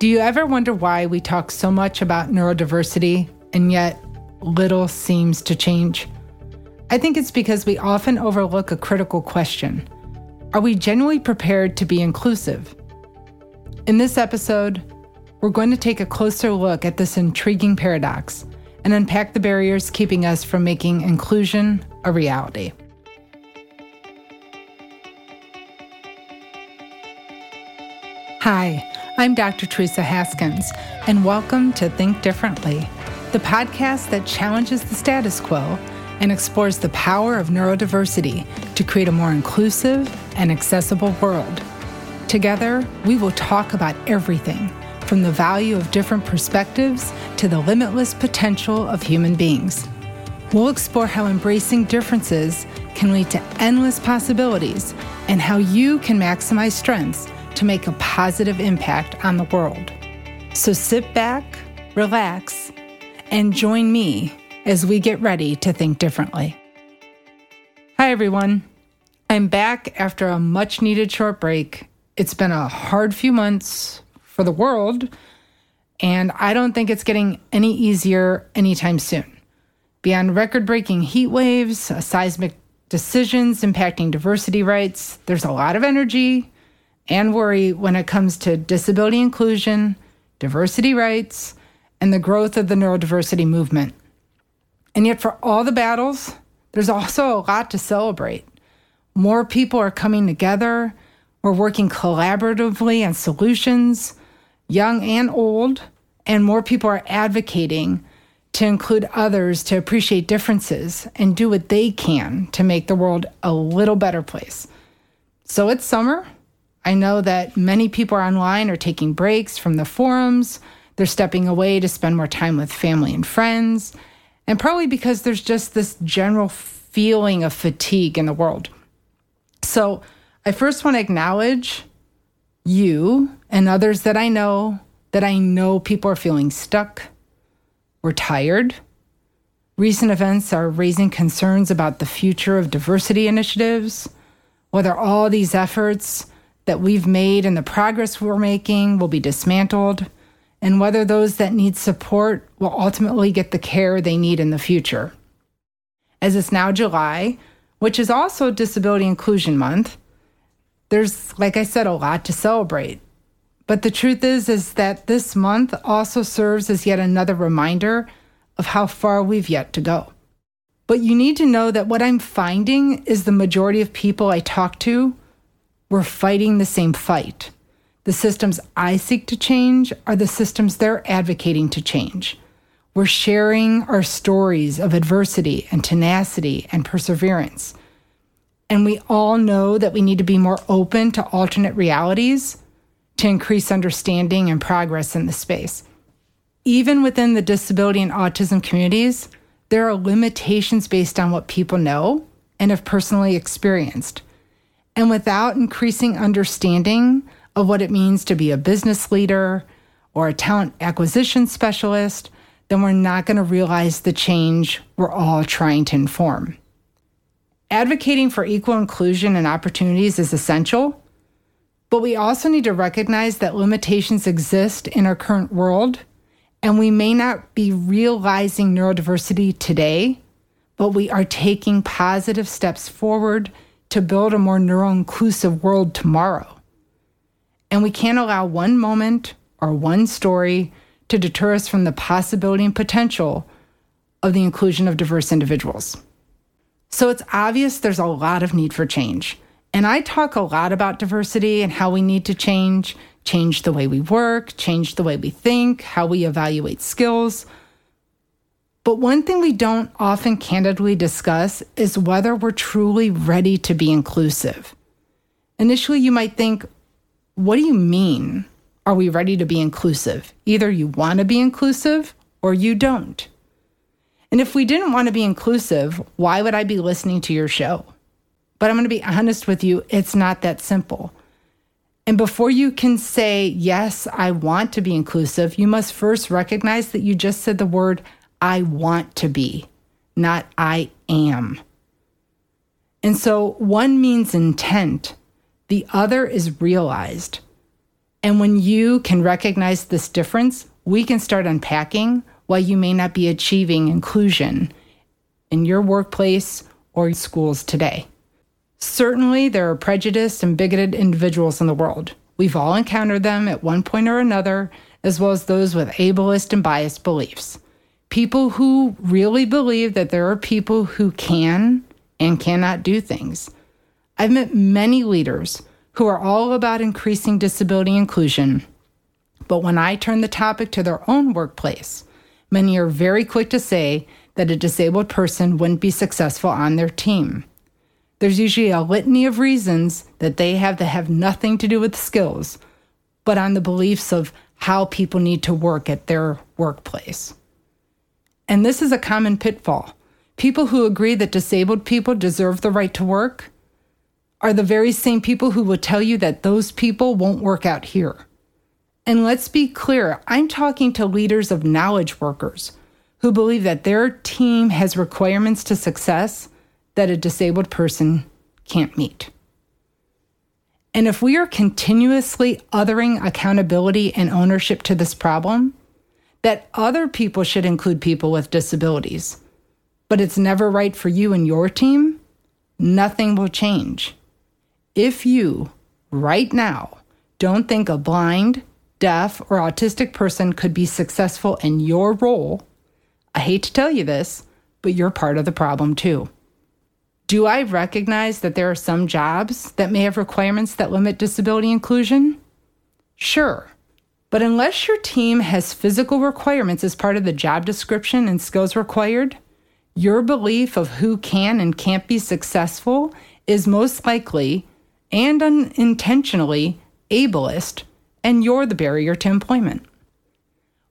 Do you ever wonder why we talk so much about neurodiversity and yet little seems to change? I think it's because we often overlook a critical question Are we genuinely prepared to be inclusive? In this episode, we're going to take a closer look at this intriguing paradox and unpack the barriers keeping us from making inclusion a reality. Hi, I'm Dr. Teresa Haskins, and welcome to Think Differently, the podcast that challenges the status quo and explores the power of neurodiversity to create a more inclusive and accessible world. Together, we will talk about everything from the value of different perspectives to the limitless potential of human beings. We'll explore how embracing differences can lead to endless possibilities and how you can maximize strengths to make a positive impact on the world. So sit back, relax, and join me as we get ready to think differently. Hi, everyone. I'm back after a much needed short break. It's been a hard few months for the world, and I don't think it's getting any easier anytime soon. Beyond record breaking heat waves, uh, seismic decisions impacting diversity rights, there's a lot of energy, and worry when it comes to disability inclusion, diversity rights, and the growth of the neurodiversity movement. And yet, for all the battles, there's also a lot to celebrate. More people are coming together. We're working collaboratively on solutions, young and old, and more people are advocating to include others to appreciate differences and do what they can to make the world a little better place. So it's summer, I know that many people online are taking breaks from the forums. They're stepping away to spend more time with family and friends, and probably because there's just this general feeling of fatigue in the world. So, I first want to acknowledge you and others that I know that I know people are feeling stuck, we're tired. Recent events are raising concerns about the future of diversity initiatives, whether all these efforts that we've made and the progress we're making will be dismantled, and whether those that need support will ultimately get the care they need in the future. As it's now July, which is also Disability Inclusion Month, there's, like I said, a lot to celebrate. But the truth is, is that this month also serves as yet another reminder of how far we've yet to go. But you need to know that what I'm finding is the majority of people I talk to we're fighting the same fight. The systems I seek to change are the systems they're advocating to change. We're sharing our stories of adversity and tenacity and perseverance. And we all know that we need to be more open to alternate realities to increase understanding and progress in the space. Even within the disability and autism communities, there are limitations based on what people know and have personally experienced. And without increasing understanding of what it means to be a business leader or a talent acquisition specialist, then we're not going to realize the change we're all trying to inform. Advocating for equal inclusion and opportunities is essential, but we also need to recognize that limitations exist in our current world, and we may not be realizing neurodiversity today, but we are taking positive steps forward to build a more neuro inclusive world tomorrow. And we can't allow one moment or one story to deter us from the possibility and potential of the inclusion of diverse individuals. So it's obvious there's a lot of need for change. And I talk a lot about diversity and how we need to change, change the way we work, change the way we think, how we evaluate skills, but one thing we don't often candidly discuss is whether we're truly ready to be inclusive. Initially, you might think, what do you mean? Are we ready to be inclusive? Either you want to be inclusive or you don't. And if we didn't want to be inclusive, why would I be listening to your show? But I'm going to be honest with you, it's not that simple. And before you can say, yes, I want to be inclusive, you must first recognize that you just said the word I want to be, not I am. And so one means intent, the other is realized. And when you can recognize this difference, we can start unpacking why you may not be achieving inclusion in your workplace or schools today. Certainly, there are prejudiced and bigoted individuals in the world. We've all encountered them at one point or another, as well as those with ableist and biased beliefs. People who really believe that there are people who can and cannot do things. I've met many leaders who are all about increasing disability inclusion, but when I turn the topic to their own workplace, many are very quick to say that a disabled person wouldn't be successful on their team. There's usually a litany of reasons that they have that have nothing to do with skills, but on the beliefs of how people need to work at their workplace. And this is a common pitfall. People who agree that disabled people deserve the right to work are the very same people who will tell you that those people won't work out here. And let's be clear I'm talking to leaders of knowledge workers who believe that their team has requirements to success that a disabled person can't meet. And if we are continuously othering accountability and ownership to this problem, that other people should include people with disabilities, but it's never right for you and your team, nothing will change. If you, right now, don't think a blind, deaf, or autistic person could be successful in your role, I hate to tell you this, but you're part of the problem too. Do I recognize that there are some jobs that may have requirements that limit disability inclusion? Sure. But unless your team has physical requirements as part of the job description and skills required, your belief of who can and can't be successful is most likely and unintentionally ableist, and you're the barrier to employment.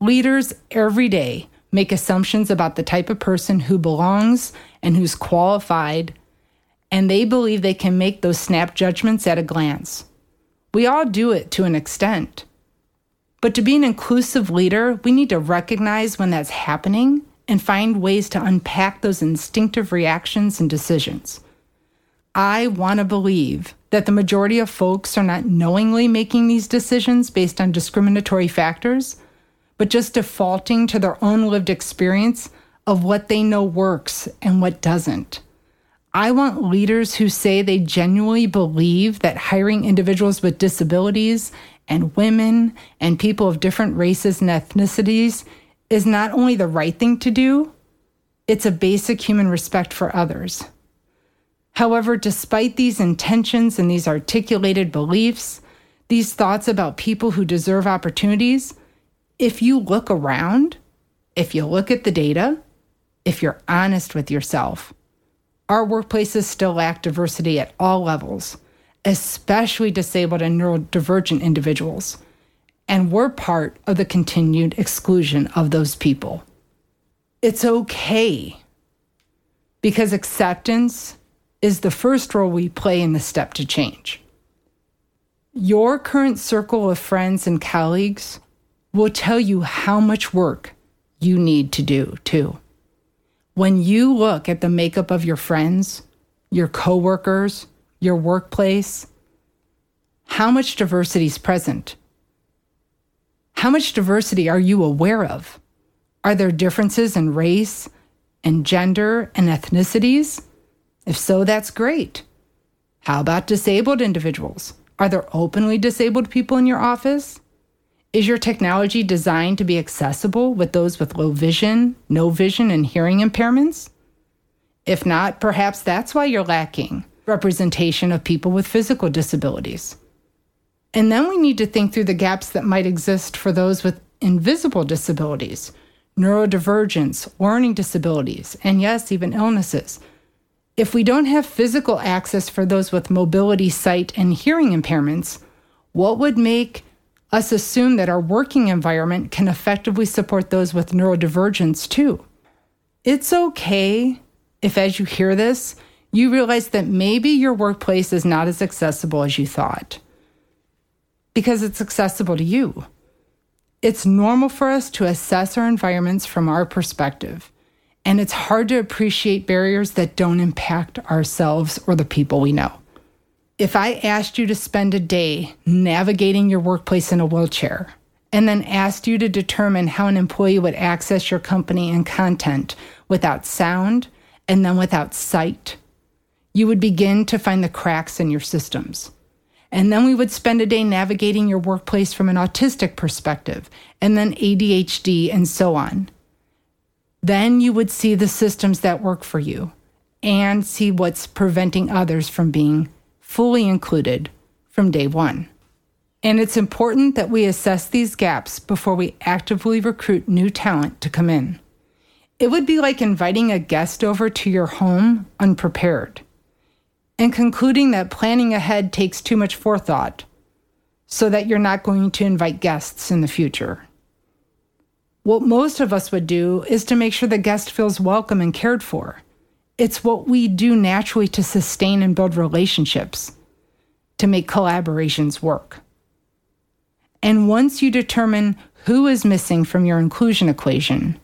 Leaders every day make assumptions about the type of person who belongs and who's qualified, and they believe they can make those snap judgments at a glance. We all do it to an extent. But to be an inclusive leader, we need to recognize when that's happening and find ways to unpack those instinctive reactions and decisions. I want to believe that the majority of folks are not knowingly making these decisions based on discriminatory factors, but just defaulting to their own lived experience of what they know works and what doesn't. I want leaders who say they genuinely believe that hiring individuals with disabilities and women and people of different races and ethnicities is not only the right thing to do, it's a basic human respect for others. However, despite these intentions and these articulated beliefs, these thoughts about people who deserve opportunities, if you look around, if you look at the data, if you're honest with yourself, our workplaces still lack diversity at all levels, especially disabled and neurodivergent individuals. And we're part of the continued exclusion of those people. It's okay because acceptance is the first role we play in the step to change. Your current circle of friends and colleagues will tell you how much work you need to do, too. When you look at the makeup of your friends, your coworkers, your workplace, how much diversity is present? How much diversity are you aware of? Are there differences in race and gender and ethnicities? If so, that's great. How about disabled individuals? Are there openly disabled people in your office? Is your technology designed to be accessible with those with low vision, no vision, and hearing impairments? If not, perhaps that's why you're lacking representation of people with physical disabilities. And then we need to think through the gaps that might exist for those with invisible disabilities, neurodivergence, learning disabilities, and yes, even illnesses if we don't have physical access for those with mobility, sight, and hearing impairments, what would make us assume that our working environment can effectively support those with neurodivergence too? It's okay if, as you hear this, you realize that maybe your workplace is not as accessible as you thought because it's accessible to you. It's normal for us to assess our environments from our perspective. And it's hard to appreciate barriers that don't impact ourselves or the people we know. If I asked you to spend a day navigating your workplace in a wheelchair, and then asked you to determine how an employee would access your company and content without sound and then without sight, you would begin to find the cracks in your systems. And then we would spend a day navigating your workplace from an autistic perspective, and then ADHD, and so on. Then you would see the systems that work for you and see what's preventing others from being fully included from day one. And it's important that we assess these gaps before we actively recruit new talent to come in. It would be like inviting a guest over to your home unprepared and concluding that planning ahead takes too much forethought so that you're not going to invite guests in the future. What most of us would do is to make sure the guest feels welcome and cared for. It's what we do naturally to sustain and build relationships, to make collaborations work. And once you determine who is missing from your inclusion equation,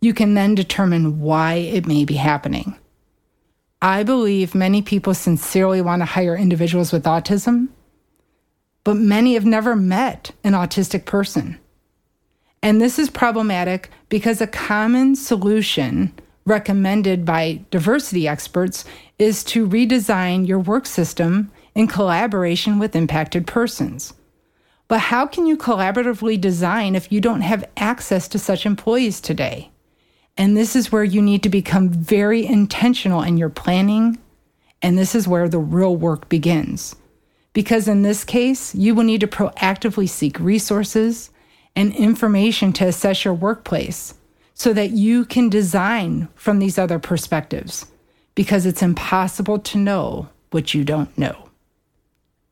you can then determine why it may be happening. I believe many people sincerely want to hire individuals with autism, but many have never met an autistic person. And this is problematic because a common solution recommended by diversity experts is to redesign your work system in collaboration with impacted persons. But how can you collaboratively design if you don't have access to such employees today? And this is where you need to become very intentional in your planning. And this is where the real work begins. Because in this case, you will need to proactively seek resources and information to assess your workplace so that you can design from these other perspectives. Because it's impossible to know what you don't know.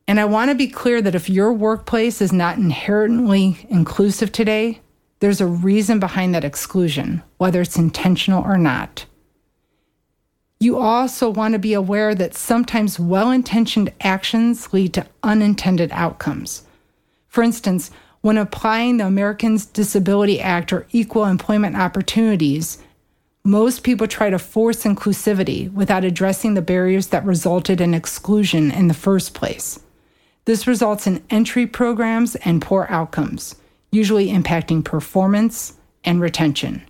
And I want to be clear that if your workplace is not inherently inclusive today, there's a reason behind that exclusion, whether it's intentional or not. You also want to be aware that sometimes well intentioned actions lead to unintended outcomes. For instance, when applying the Americans Disability Act or equal employment opportunities, most people try to force inclusivity without addressing the barriers that resulted in exclusion in the first place. This results in entry programs and poor outcomes, usually impacting performance and retention.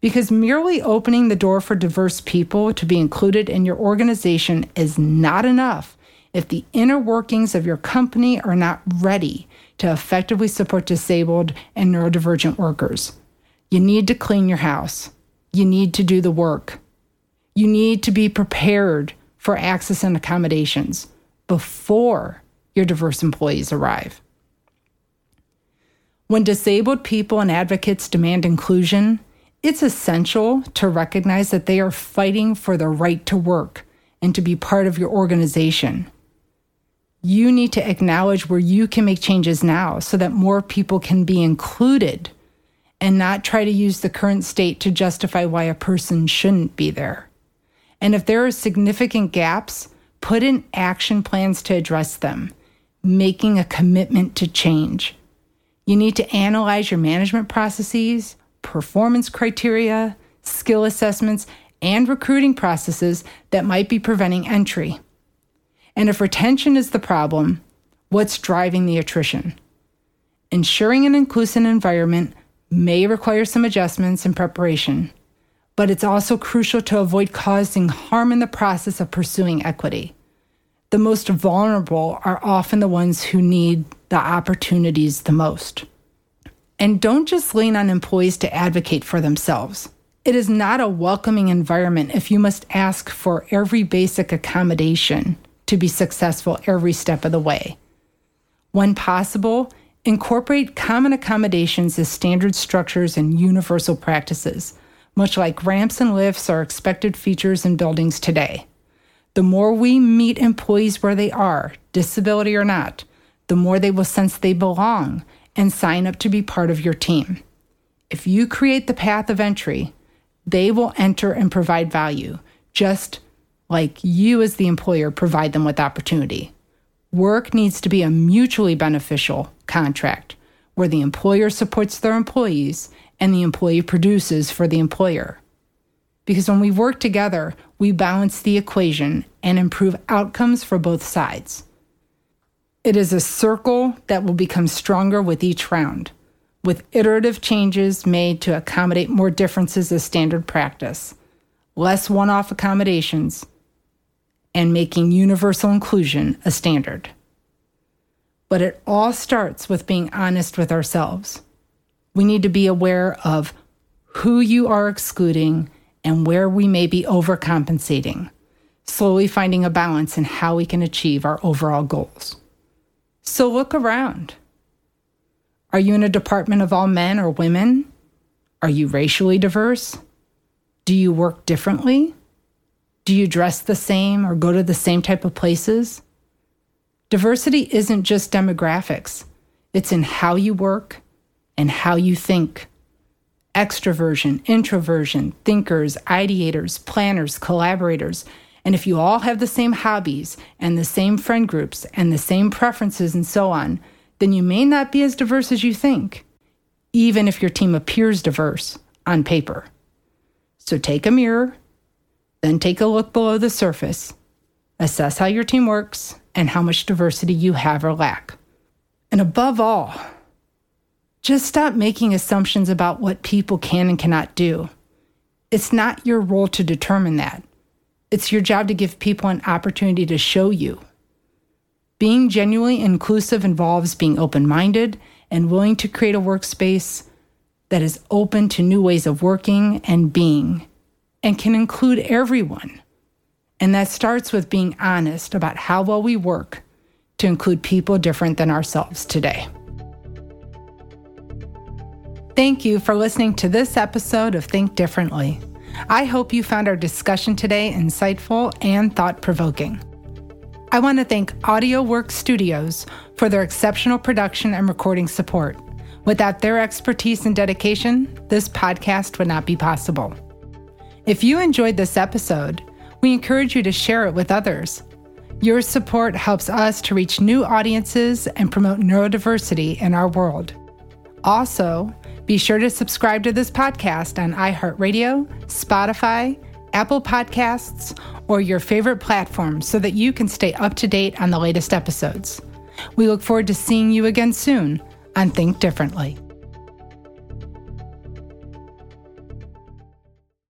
Because merely opening the door for diverse people to be included in your organization is not enough if the inner workings of your company are not ready to effectively support disabled and neurodivergent workers. You need to clean your house. You need to do the work. You need to be prepared for access and accommodations before your diverse employees arrive. When disabled people and advocates demand inclusion, it's essential to recognize that they are fighting for the right to work and to be part of your organization. You need to acknowledge where you can make changes now so that more people can be included and not try to use the current state to justify why a person shouldn't be there. And if there are significant gaps, put in action plans to address them making a commitment to change. You need to analyze your management processes, performance criteria, skill assessments, and recruiting processes that might be preventing entry. And if retention is the problem, what's driving the attrition? Ensuring an inclusive environment may require some adjustments and preparation, but it's also crucial to avoid causing harm in the process of pursuing equity the most vulnerable are often the ones who need the opportunities the most. And don't just lean on employees to advocate for themselves. It is not a welcoming environment if you must ask for every basic accommodation to be successful every step of the way. When possible, incorporate common accommodations as standard structures and universal practices, much like ramps and lifts are expected features in buildings today. The more we meet employees where they are, disability or not, the more they will sense they belong and sign up to be part of your team. If you create the path of entry, they will enter and provide value, just like you, as the employer, provide them with opportunity. Work needs to be a mutually beneficial contract where the employer supports their employees and the employee produces for the employer. Because when we work together, we balance the equation and improve outcomes for both sides. It is a circle that will become stronger with each round, with iterative changes made to accommodate more differences as standard practice, less one off accommodations, and making universal inclusion a standard. But it all starts with being honest with ourselves. We need to be aware of who you are excluding and where we may be overcompensating, slowly finding a balance in how we can achieve our overall goals. So look around. Are you in a department of all men or women? Are you racially diverse? Do you work differently? Do you dress the same or go to the same type of places? Diversity isn't just demographics, it's in how you work and how you think. Extroversion, introversion, thinkers, ideators, planners, collaborators, and if you all have the same hobbies and the same friend groups and the same preferences and so on, then you may not be as diverse as you think, even if your team appears diverse on paper. So take a mirror, then take a look below the surface, assess how your team works and how much diversity you have or lack. And above all, just stop making assumptions about what people can and cannot do. It's not your role to determine that. It's your job to give people an opportunity to show you. Being genuinely inclusive involves being open minded and willing to create a workspace that is open to new ways of working and being and can include everyone. And that starts with being honest about how well we work to include people different than ourselves today. Thank you for listening to this episode of Think Differently. I hope you found our discussion today insightful and thought provoking. I want to thank Audio Work Studios for their exceptional production and recording support. Without their expertise and dedication, this podcast would not be possible. If you enjoyed this episode, we encourage you to share it with others. Your support helps us to reach new audiences and promote neurodiversity in our world. Also, be sure to subscribe to this podcast on iHeartRadio, Spotify, Apple Podcasts, or your favorite platform so that you can stay up to date on the latest episodes. We look forward to seeing you again soon on Think Differently.